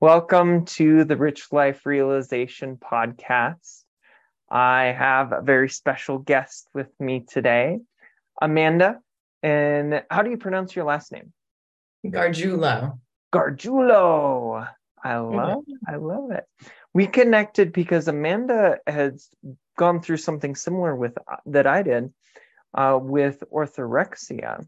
Welcome to the Rich Life Realization Podcast. I have a very special guest with me today, Amanda. And how do you pronounce your last name? Gargiulo. Gargiulo. I love I love it. We connected because Amanda has gone through something similar with that I did uh, with orthorexia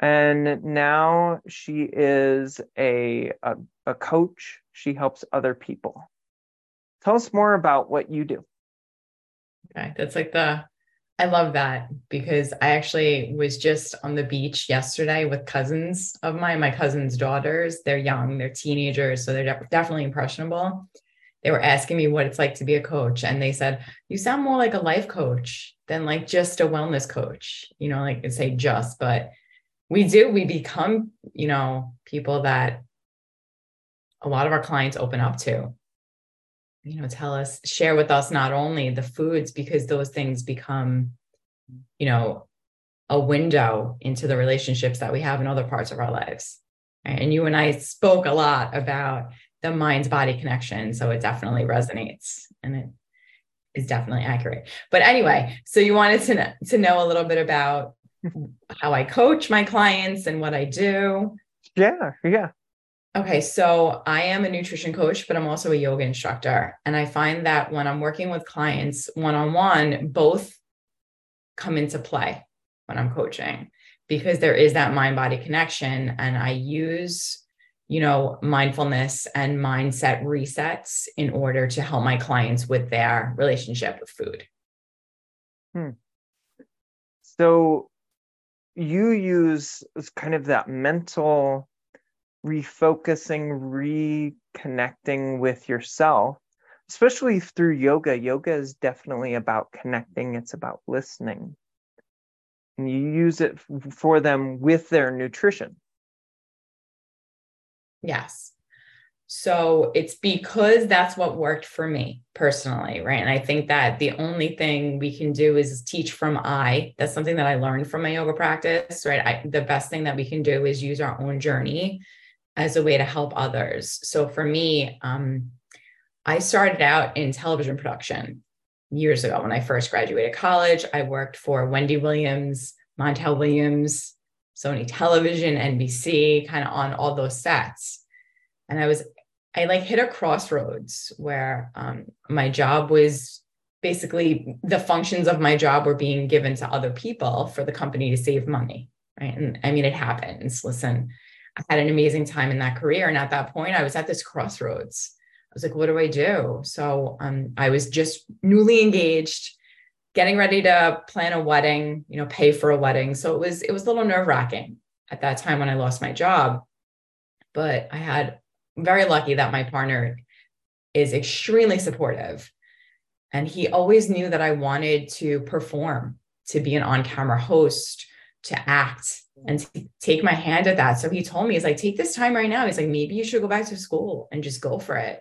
and now she is a, a, a coach. She helps other people. Tell us more about what you do. Okay that's like the i love that because i actually was just on the beach yesterday with cousins of mine my cousins daughters. They're young they're teenagers so they're de- definitely impressionable. They were asking me what it's like to be a coach and they said you sound more like a life coach than like just a wellness coach. You know like say just but we do we become you know people that a lot of our clients open up to. You know tell us share with us not only the foods because those things become you know a window into the relationships that we have in other parts of our lives. And you and i spoke a lot about the mind body connection so it definitely resonates and it is definitely accurate. But anyway so you wanted to know, to know a little bit about how I coach my clients and what I do. Yeah, yeah. Okay, so I am a nutrition coach, but I'm also a yoga instructor. And I find that when I'm working with clients one on one, both come into play when I'm coaching because there is that mind body connection. And I use, you know, mindfulness and mindset resets in order to help my clients with their relationship with food. Hmm. So you use kind of that mental refocusing, reconnecting with yourself, especially through yoga. Yoga is definitely about connecting, it's about listening. And you use it for them with their nutrition. Yes. So it's because that's what worked for me personally, right? And I think that the only thing we can do is teach from I. That's something that I learned from my yoga practice, right? I, the best thing that we can do is use our own journey as a way to help others. So for me, um, I started out in television production years ago when I first graduated college. I worked for Wendy Williams, Montel Williams, Sony Television, NBC, kind of on all those sets. And I was I like hit a crossroads where um, my job was basically the functions of my job were being given to other people for the company to save money. Right. And I mean, it happens. Listen, I had an amazing time in that career. And at that point, I was at this crossroads. I was like, what do I do? So um, I was just newly engaged, getting ready to plan a wedding, you know, pay for a wedding. So it was, it was a little nerve wracking at that time when I lost my job. But I had very lucky that my partner is extremely supportive. And he always knew that I wanted to perform, to be an on camera host, to act, and to take my hand at that. So he told me, he's like, take this time right now. He's like, maybe you should go back to school and just go for it.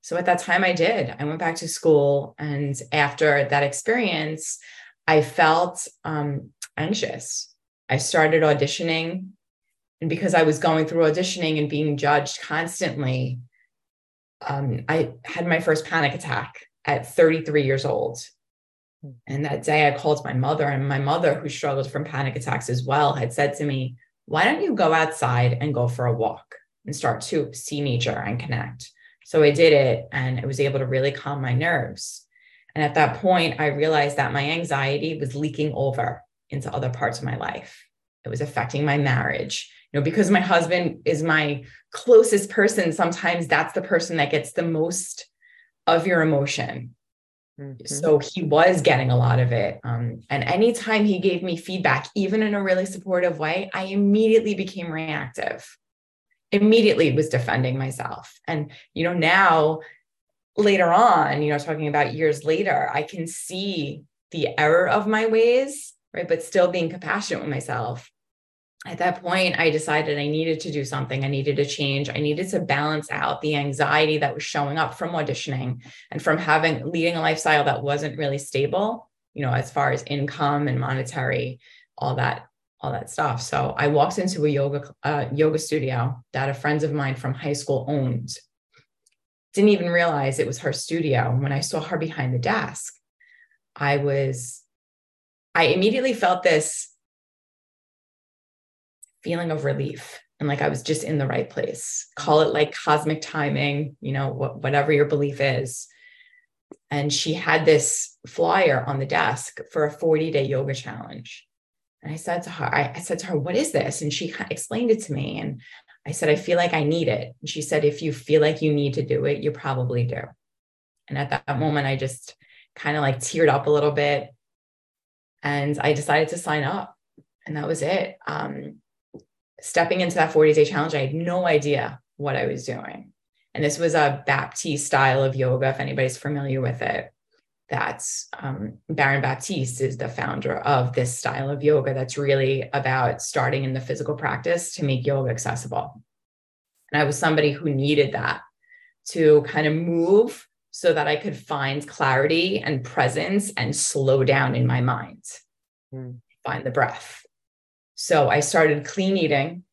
So at that time, I did. I went back to school. And after that experience, I felt um, anxious. I started auditioning and because I was going through auditioning and being judged constantly, um, I had my first panic attack at 33 years old. And that day I called my mother, and my mother, who struggled from panic attacks as well, had said to me, Why don't you go outside and go for a walk and start to see nature and connect? So I did it, and I was able to really calm my nerves. And at that point, I realized that my anxiety was leaking over into other parts of my life. It was affecting my marriage. You know because my husband is my closest person sometimes that's the person that gets the most of your emotion. Mm-hmm. so he was getting a lot of it. Um, and anytime he gave me feedback even in a really supportive way i immediately became reactive. Immediately was defending myself. And you know now later on you know talking about years later i can see the error of my ways right but still being compassionate with myself at that point, I decided I needed to do something. I needed to change. I needed to balance out the anxiety that was showing up from auditioning and from having leading a lifestyle that wasn't really stable, you know, as far as income and monetary, all that, all that stuff. So I walked into a yoga uh, yoga studio that a friends of mine from high school owned, didn't even realize it was her studio. When I saw her behind the desk, I was, I immediately felt this feeling of relief and like I was just in the right place. Call it like cosmic timing, you know, wh- whatever your belief is. And she had this flyer on the desk for a 40 day yoga challenge. And I said to her, I, I said to her, what is this? And she explained it to me. And I said, I feel like I need it. And she said, if you feel like you need to do it, you probably do. And at that moment, I just kind of like teared up a little bit. And I decided to sign up. And that was it. Um, stepping into that 40 day challenge, I had no idea what I was doing. And this was a Baptiste style of yoga, if anybody's familiar with it. That's um, Baron Baptiste is the founder of this style of yoga that's really about starting in the physical practice to make yoga accessible. And I was somebody who needed that to kind of move so that I could find clarity and presence and slow down in my mind, mm. find the breath. So I started clean eating.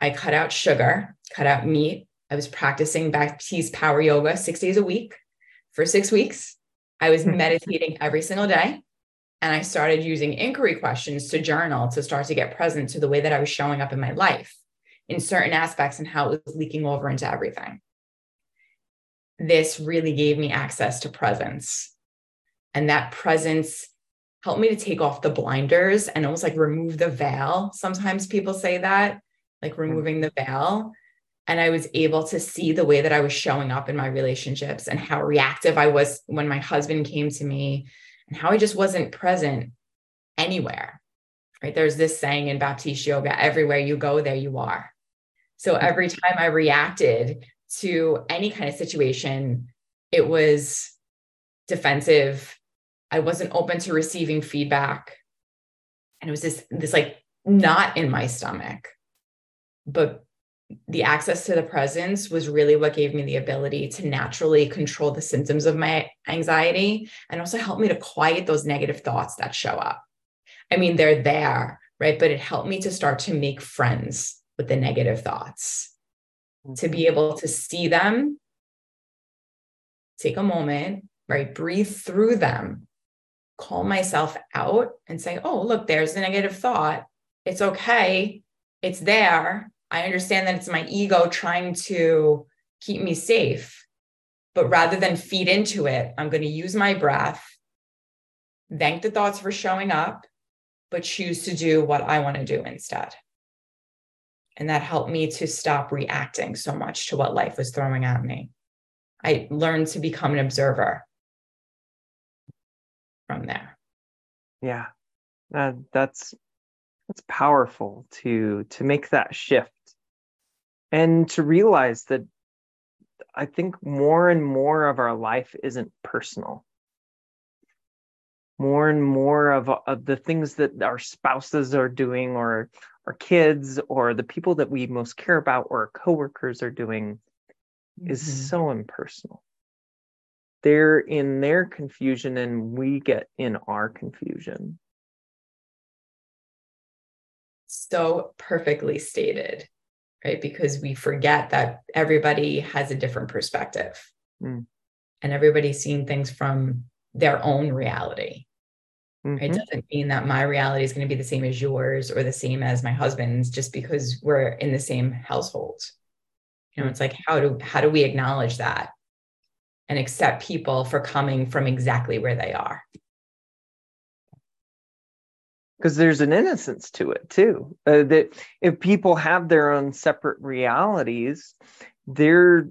I cut out sugar, cut out meat. I was practicing Baptiste power yoga six days a week for six weeks. I was hmm. meditating every single day. And I started using inquiry questions to journal to start to get present to the way that I was showing up in my life in certain aspects and how it was leaking over into everything. This really gave me access to presence. And that presence helped me to take off the blinders and almost like remove the veil. Sometimes people say that, like mm-hmm. removing the veil. And I was able to see the way that I was showing up in my relationships and how reactive I was when my husband came to me and how I just wasn't present anywhere. Right. There's this saying in Baptiste yoga everywhere you go, there you are. So mm-hmm. every time I reacted to any kind of situation, it was defensive I wasn't open to receiving feedback. And it was this, this like knot in my stomach. But the access to the presence was really what gave me the ability to naturally control the symptoms of my anxiety and also help me to quiet those negative thoughts that show up. I mean, they're there, right? But it helped me to start to make friends with the negative thoughts. To be able to see them, take a moment, right? Breathe through them call myself out and say, oh, look, there's a negative thought. It's okay. It's there. I understand that it's my ego trying to keep me safe. But rather than feed into it, I'm going to use my breath, thank the thoughts for showing up, but choose to do what I want to do instead. And that helped me to stop reacting so much to what life was throwing at me. I learned to become an observer from there. Yeah, uh, that's that's powerful to to make that shift and to realize that I think more and more of our life isn't personal. More and more of, of the things that our spouses are doing, or our kids, or the people that we most care about, or our coworkers are doing, mm-hmm. is so impersonal they're in their confusion and we get in our confusion. So perfectly stated, right? Because we forget that everybody has a different perspective mm. and everybody's seeing things from their own reality. Mm-hmm. It doesn't mean that my reality is going to be the same as yours or the same as my husband's just because we're in the same household. You know, it's like how do how do we acknowledge that? and accept people for coming from exactly where they are. Because there's an innocence to it too. Uh, that if people have their own separate realities, there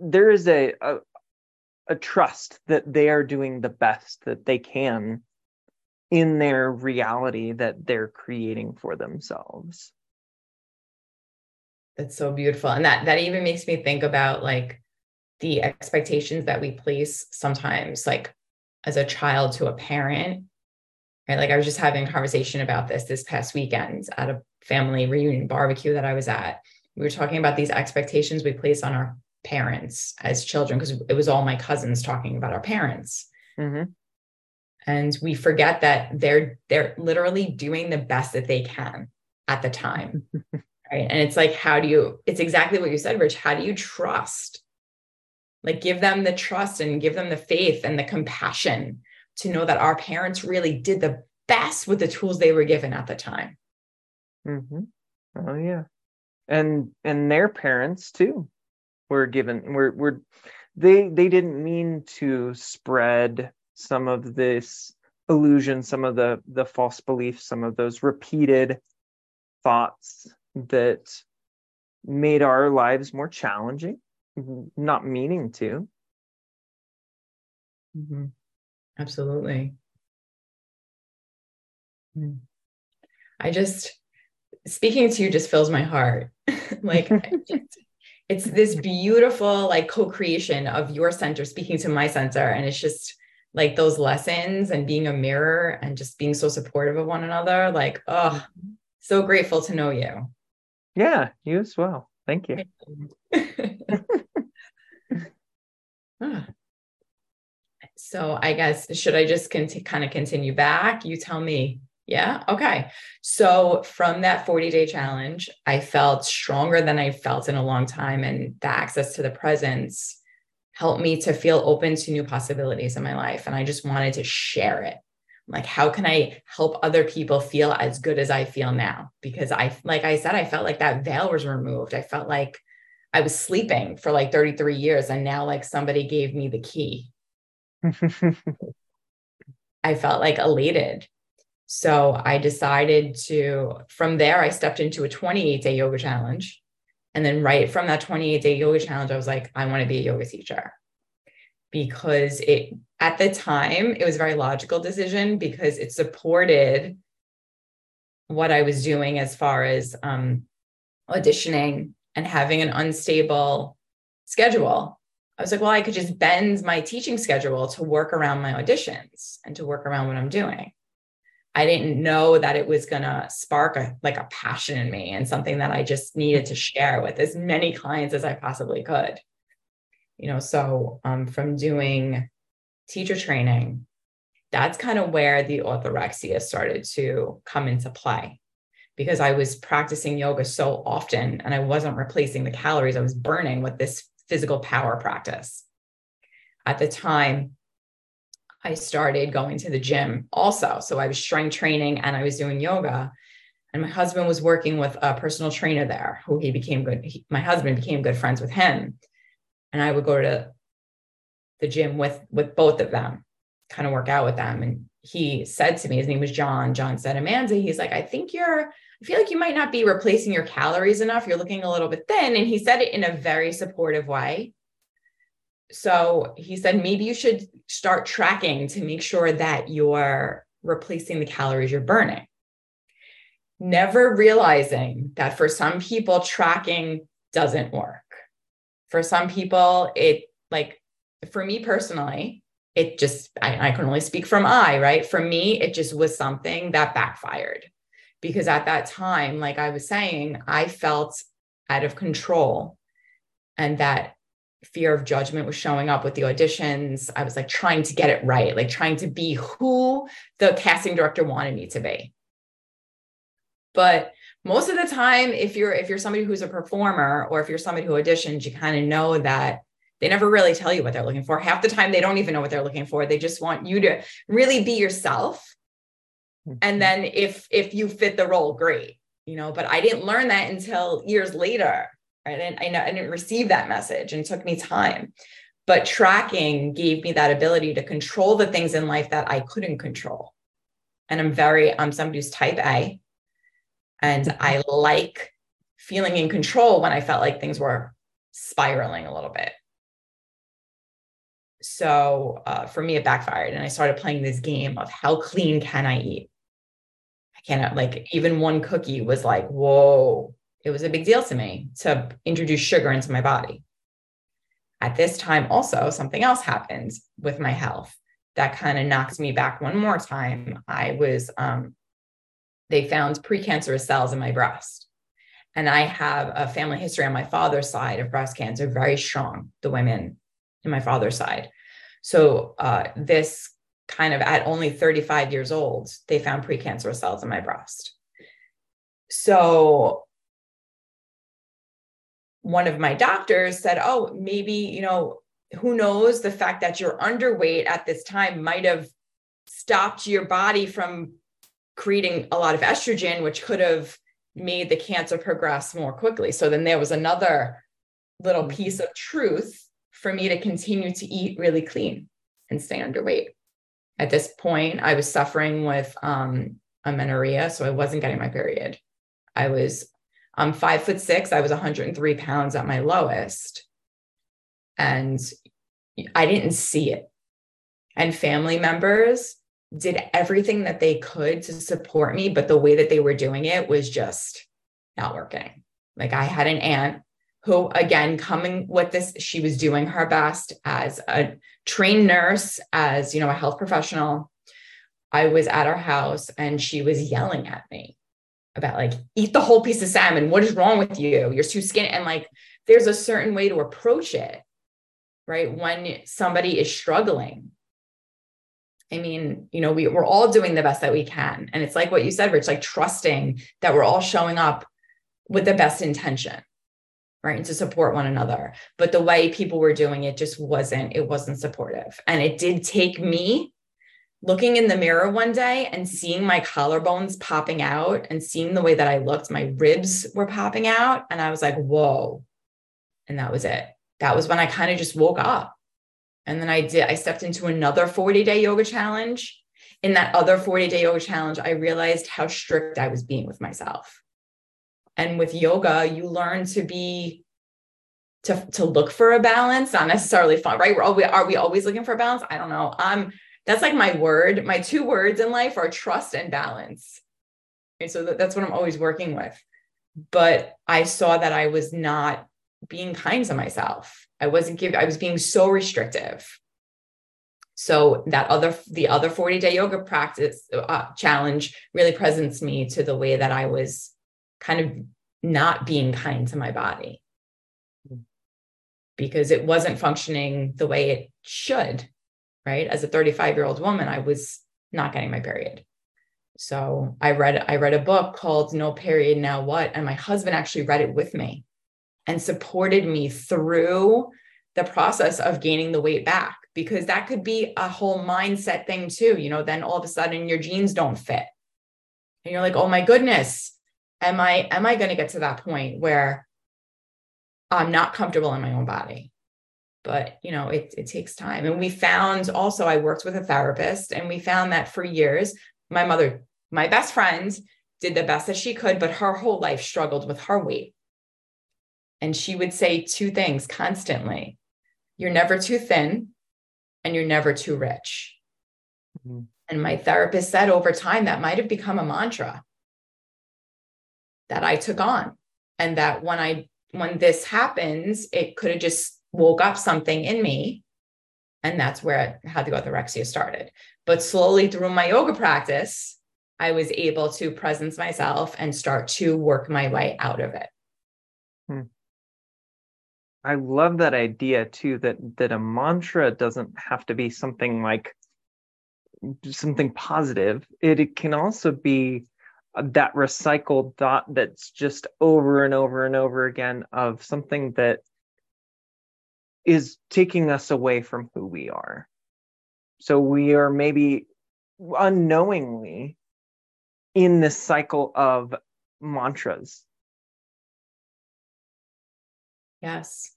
there is a, a a trust that they are doing the best that they can in their reality that they're creating for themselves. That's so beautiful. And that that even makes me think about like the expectations that we place sometimes like as a child to a parent right like i was just having a conversation about this this past weekend at a family reunion barbecue that i was at we were talking about these expectations we place on our parents as children because it was all my cousins talking about our parents mm-hmm. And we forget that they're they're literally doing the best that they can at the time right and it's like how do you it's exactly what you said rich how do you trust Like give them the trust and give them the faith and the compassion to know that our parents really did the best with the tools they were given at the time. Mm-hmm. Oh yeah, and and their parents too were given were were they they didn't mean to spread some of this illusion, some of the the false beliefs, some of those repeated thoughts that made our lives more challenging, not meaning to. Mm-hmm. Absolutely. Hmm. I just speaking to you just fills my heart. like it's this beautiful like co-creation of your center speaking to my center and it's just like those lessons and being a mirror and just being so supportive of one another like oh so grateful to know you yeah you as well thank you so i guess should i just kind of continue back you tell me yeah. Okay. So from that 40 day challenge, I felt stronger than I felt in a long time. And the access to the presence helped me to feel open to new possibilities in my life. And I just wanted to share it. Like, how can I help other people feel as good as I feel now? Because I, like I said, I felt like that veil was removed. I felt like I was sleeping for like 33 years. And now, like, somebody gave me the key. I felt like elated so I decided to, from there, I stepped into a 28 day yoga challenge. And then, right from that 28 day yoga challenge, I was like, I want to be a yoga teacher because it, at the time, it was a very logical decision because it supported what I was doing as far as um, auditioning and having an unstable schedule. I was like, well, I could just bend my teaching schedule to work around my auditions and to work around what I'm doing. I didn't know that it was going to spark a, like a passion in me and something that I just needed to share with as many clients as I possibly could. You know, so um, from doing teacher training, that's kind of where the orthorexia started to come into play because I was practicing yoga so often and I wasn't replacing the calories I was burning with this physical power practice. At the time, I started going to the gym also. So I was strength training and I was doing yoga. And my husband was working with a personal trainer there who he became good. He, my husband became good friends with him. And I would go to the gym with with both of them, kind of work out with them. And he said to me, his name was John. John said, Amanda, he's like, I think you're, I feel like you might not be replacing your calories enough. You're looking a little bit thin. And he said it in a very supportive way so he said maybe you should start tracking to make sure that you're replacing the calories you're burning. Never realizing that for some people, tracking doesn't work. For some people, it like for me personally, it just, I, I can only speak from I, right? For me, it just was something that backfired because at that time, like I was saying, I felt out of control and that fear of judgment was showing up with the auditions. I was like trying to get it right, like trying to be who the casting director wanted me to be. But most of the time, if you're if you're somebody who's a performer or if you're somebody who auditions, you kind of know that they never really tell you what they're looking for. Half the time, they don't even know what they're looking for. They just want you to really be yourself. Mm-hmm. And then if if you fit the role, great. You know, but I didn't learn that until years later I I didn't receive that message and it took me time. But tracking gave me that ability to control the things in life that I couldn't control. And I'm very, I'm somebody who's type A. And I like feeling in control when I felt like things were spiraling a little bit. So uh, for me, it backfired. And I started playing this game of how clean can I eat? I cannot, like, even one cookie was like, whoa, it was a big deal to me to introduce sugar into my body. At this time, also, something else happened with my health that kind of knocked me back one more time. I was, um, they found precancerous cells in my breast. And I have a family history on my father's side of breast cancer, very strong, the women in my father's side. So, uh, this kind of at only 35 years old, they found precancerous cells in my breast. So, one of my doctors said, Oh, maybe, you know, who knows the fact that you're underweight at this time might have stopped your body from creating a lot of estrogen, which could have made the cancer progress more quickly. So then there was another little mm-hmm. piece of truth for me to continue to eat really clean and stay underweight. At this point, I was suffering with um, amenorrhea, so I wasn't getting my period. I was I'm five foot six. I was 103 pounds at my lowest. And I didn't see it. And family members did everything that they could to support me, but the way that they were doing it was just not working. Like I had an aunt who, again, coming with this, she was doing her best as a trained nurse, as you know, a health professional. I was at her house and she was yelling at me about like eat the whole piece of salmon. What is wrong with you? You're too skinny. And like there's a certain way to approach it, right? When somebody is struggling I mean, you know, we, we're all doing the best that we can. And it's like what you said, Rich, like trusting that we're all showing up with the best intention, right? And to support one another. But the way people were doing it just wasn't, it wasn't supportive. And it did take me looking in the mirror one day and seeing my collarbones popping out and seeing the way that I looked, my ribs were popping out. And I was like, whoa. And that was it. That was when I kind of just woke up and then I did, I stepped into another 40 day yoga challenge. In that other 40 day yoga challenge, I realized how strict I was being with myself. And with yoga, you learn to be to, to look for a balance, not necessarily fun, right? We're always, are we always looking for a balance? I don't know. Um, that's like my word. My two words in life are trust and balance. And so that, that's what I'm always working with. But I saw that I was not being kind to myself. I wasn't giving, I was being so restrictive. So that other, the other 40 day yoga practice uh, challenge really presents me to the way that I was kind of not being kind to my body because it wasn't functioning the way it should. Right. As a 35 year old woman, I was not getting my period. So I read I read a book called No Period Now What and my husband actually read it with me and supported me through the process of gaining the weight back because that could be a whole mindset thing too you know then all of a sudden your jeans don't fit and you're like oh my goodness am i am i going to get to that point where i'm not comfortable in my own body but you know it, it takes time and we found also i worked with a therapist and we found that for years my mother my best friend did the best that she could but her whole life struggled with her weight and she would say two things constantly you're never too thin and you're never too rich. Mm-hmm. And my therapist said over time that might have become a mantra that I took on. And that when I when this happens, it could have just woke up something in me. And that's where how the orthorexia started. But slowly through my yoga practice, I was able to presence myself and start to work my way out of it. Hmm. I love that idea too that that a mantra doesn't have to be something like something positive. It, it can also be that recycled thought that's just over and over and over again of something that is taking us away from who we are. So we are maybe unknowingly in this cycle of mantras. Yes.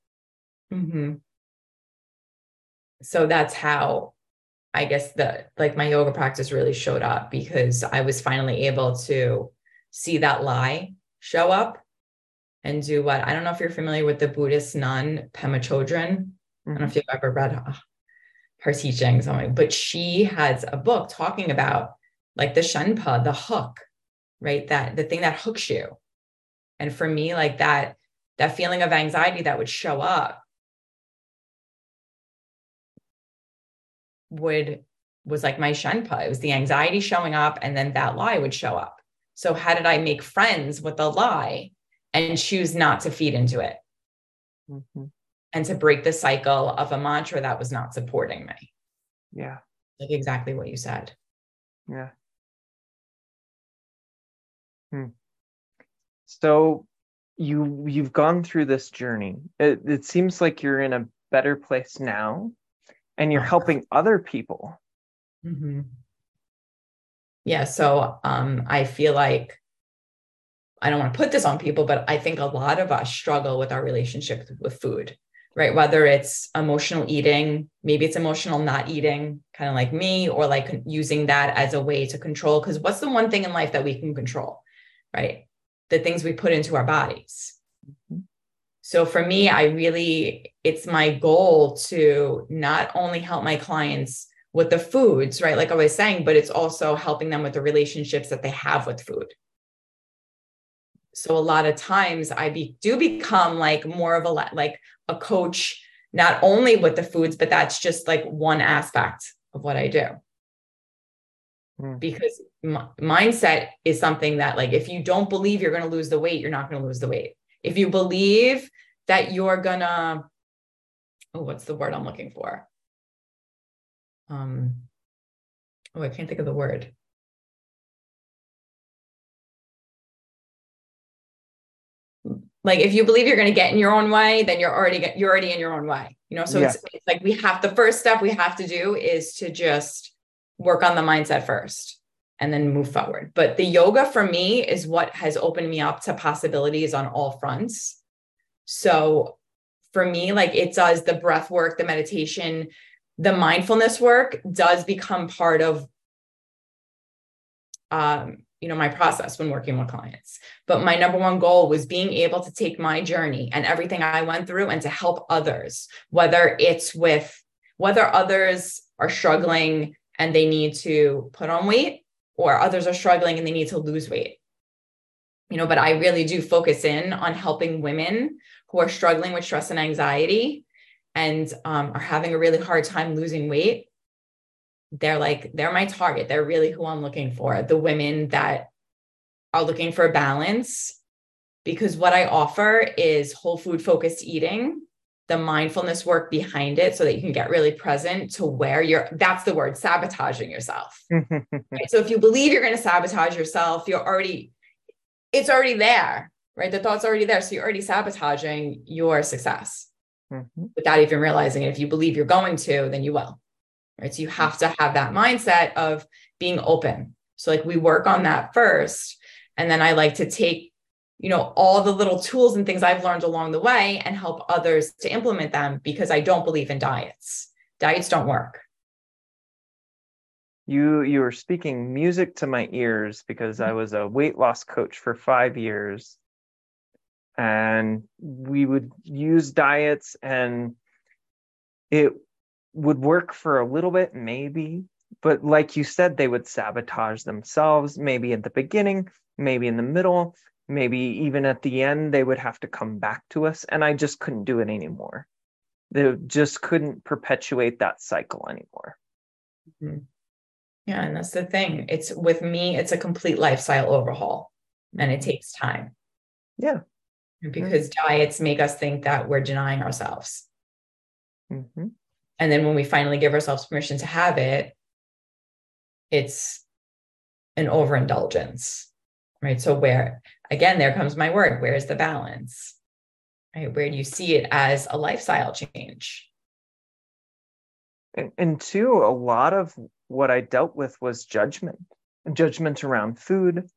Mm-hmm. So that's how I guess the like my yoga practice really showed up because I was finally able to see that lie show up and do what I don't know if you're familiar with the Buddhist nun Pema Chodron. I don't know if mm-hmm. you've ever read uh, her teachings, but she has a book talking about like the shenpa, the hook, right? That the thing that hooks you. And for me, like that, that feeling of anxiety that would show up would was like my shenpa. It was the anxiety showing up, and then that lie would show up. So how did I make friends with the lie and choose not to feed into it? Mm-hmm. And to break the cycle of a mantra that was not supporting me. Yeah. Like exactly what you said. Yeah. Hmm. So you you've gone through this journey. It, it seems like you're in a better place now and you're helping other people. Mm-hmm. Yeah. So um, I feel like I don't want to put this on people, but I think a lot of us struggle with our relationship with food, right? Whether it's emotional eating, maybe it's emotional not eating, kind of like me, or like using that as a way to control. Because what's the one thing in life that we can control, right? The things we put into our bodies. Mm-hmm. So for me, I really, it's my goal to not only help my clients with the foods, right? Like I was saying, but it's also helping them with the relationships that they have with food so a lot of times i be, do become like more of a like a coach not only with the foods but that's just like one aspect of what i do. Mm. because m- mindset is something that like if you don't believe you're going to lose the weight you're not going to lose the weight. If you believe that you're going to oh what's the word i'm looking for? Um oh i can't think of the word like if you believe you're going to get in your own way then you're already get, you're already in your own way you know? So yeah. it's, it's like we have the first step we have to do is to just work on the mindset first and then move forward. But the yoga for me is what has opened me up to possibilities on all fronts. So for me like it does the breath work the meditation the mindfulness work does become part of um you know my process when working with clients. But my number one goal was being able to take my journey and everything i went through and to help others whether it's with whether others are struggling and they need to put on weight or others are struggling and they need to lose weight. You know but i really do focus in on helping women who are struggling with stress and anxiety and um, are having a really hard time losing weight they're like they're my target. They're really who i'm looking for the women that are looking for balance. Because what i offer is whole food focused eating the mindfulness work behind it so that you can get really present to where you're that's the word sabotaging yourself. Right? so if you believe you're going to sabotage yourself you're already it's already there right? The thought's already there. So you're already sabotaging your success mm-hmm. without even realizing it. If you believe you're going to then you will right? So you have to have that mindset of being open. So like we work on that first. And then I like to take, you know, all the little tools and things I've learned along the way and help others to implement them because I don't believe in diets. Diets don't work. You you were speaking music to my ears because I mm-hmm. was a weight loss coach for 5 years. And we would use diets and it would work for a little bit, maybe. But like you said, they would sabotage themselves, maybe at the beginning, maybe in the middle, maybe even at the end, they would have to come back to us. And I just couldn't do it anymore. They just couldn't perpetuate that cycle anymore. Mm-hmm. Yeah. And that's the thing. It's with me, it's a complete lifestyle overhaul and it takes time. Yeah. Because mm-hmm. diets make us think that we're denying ourselves. Mm-hmm. And then when we finally give ourselves permission to have it, it's an overindulgence, right? So, where again, there comes my word where is the balance, right? Where do you see it as a lifestyle change? And, and two, a lot of what I dealt with was judgment, judgment around food,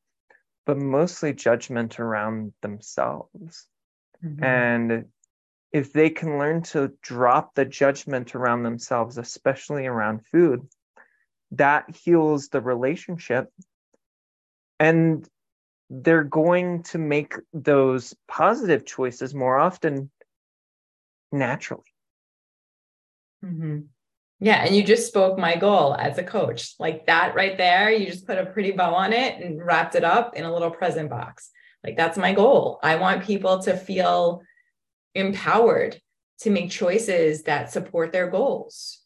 but mostly judgment around themselves. Mm-hmm. And if they can learn to drop the judgment around themselves, especially around food, that heals the relationship. And they're going to make those positive choices more often naturally. Mm-hmm. Yeah. And you just spoke my goal as a coach. Like that right there, you just put a pretty bow on it and wrapped it up in a little present box. Like that's my goal. I want people to feel empowered to make choices that support their goals.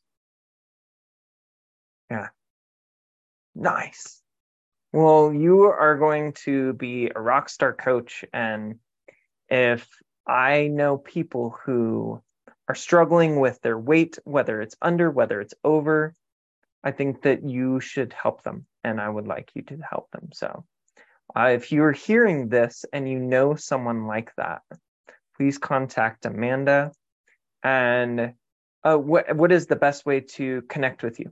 Yeah. Nice. Well, you are going to be a rock star coach. And if I know people who are struggling with their weight, whether it's under, whether it's over, I think that you should help them. And I would like you to help them. So uh, if you're hearing this and you know someone like that, please contact Amanda And uh, what what is the best way to connect with you?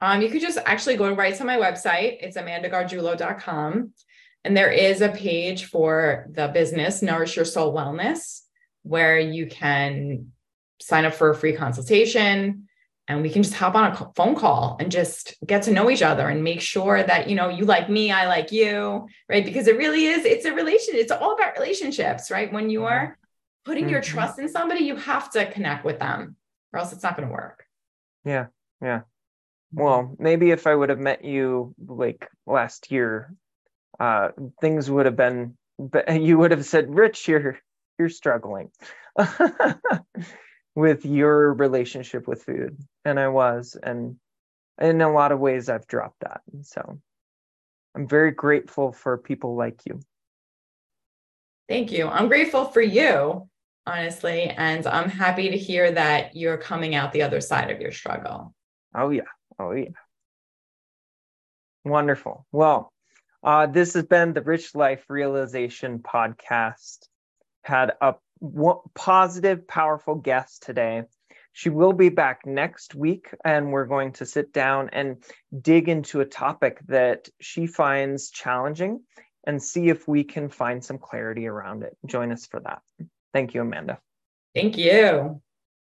Um, you could just actually go right to my website. It's amandagargiulo.com. And there is a page for the business, Nourish Your Soul Wellness, where you can sign up for a free consultation and we can just hop on a phone call and just get to know each other and make sure that you know you like me i like you right? Because it really is it's a relation it's all about relationships right? When you are putting mm-hmm. your trust in somebody you have to connect with them or else it's not going to work. Yeah yeah. Well maybe if i would have met you like last year uh things would have been you would have said rich you're you're struggling with your relationship with food. And i was and in a lot of ways i've dropped that. And so i'm very grateful for people like you. Thank you. I'm grateful for you honestly and i'm happy to hear that you're coming out the other side of your struggle. Oh yeah. Oh yeah. Wonderful. Well uh, this has been the rich life realization podcast. Had a positive, powerful guest today. She will be back next week, and we're going to sit down and dig into a topic that she finds challenging and see if we can find some clarity around it. Join us for that. Thank you, Amanda. Thank you.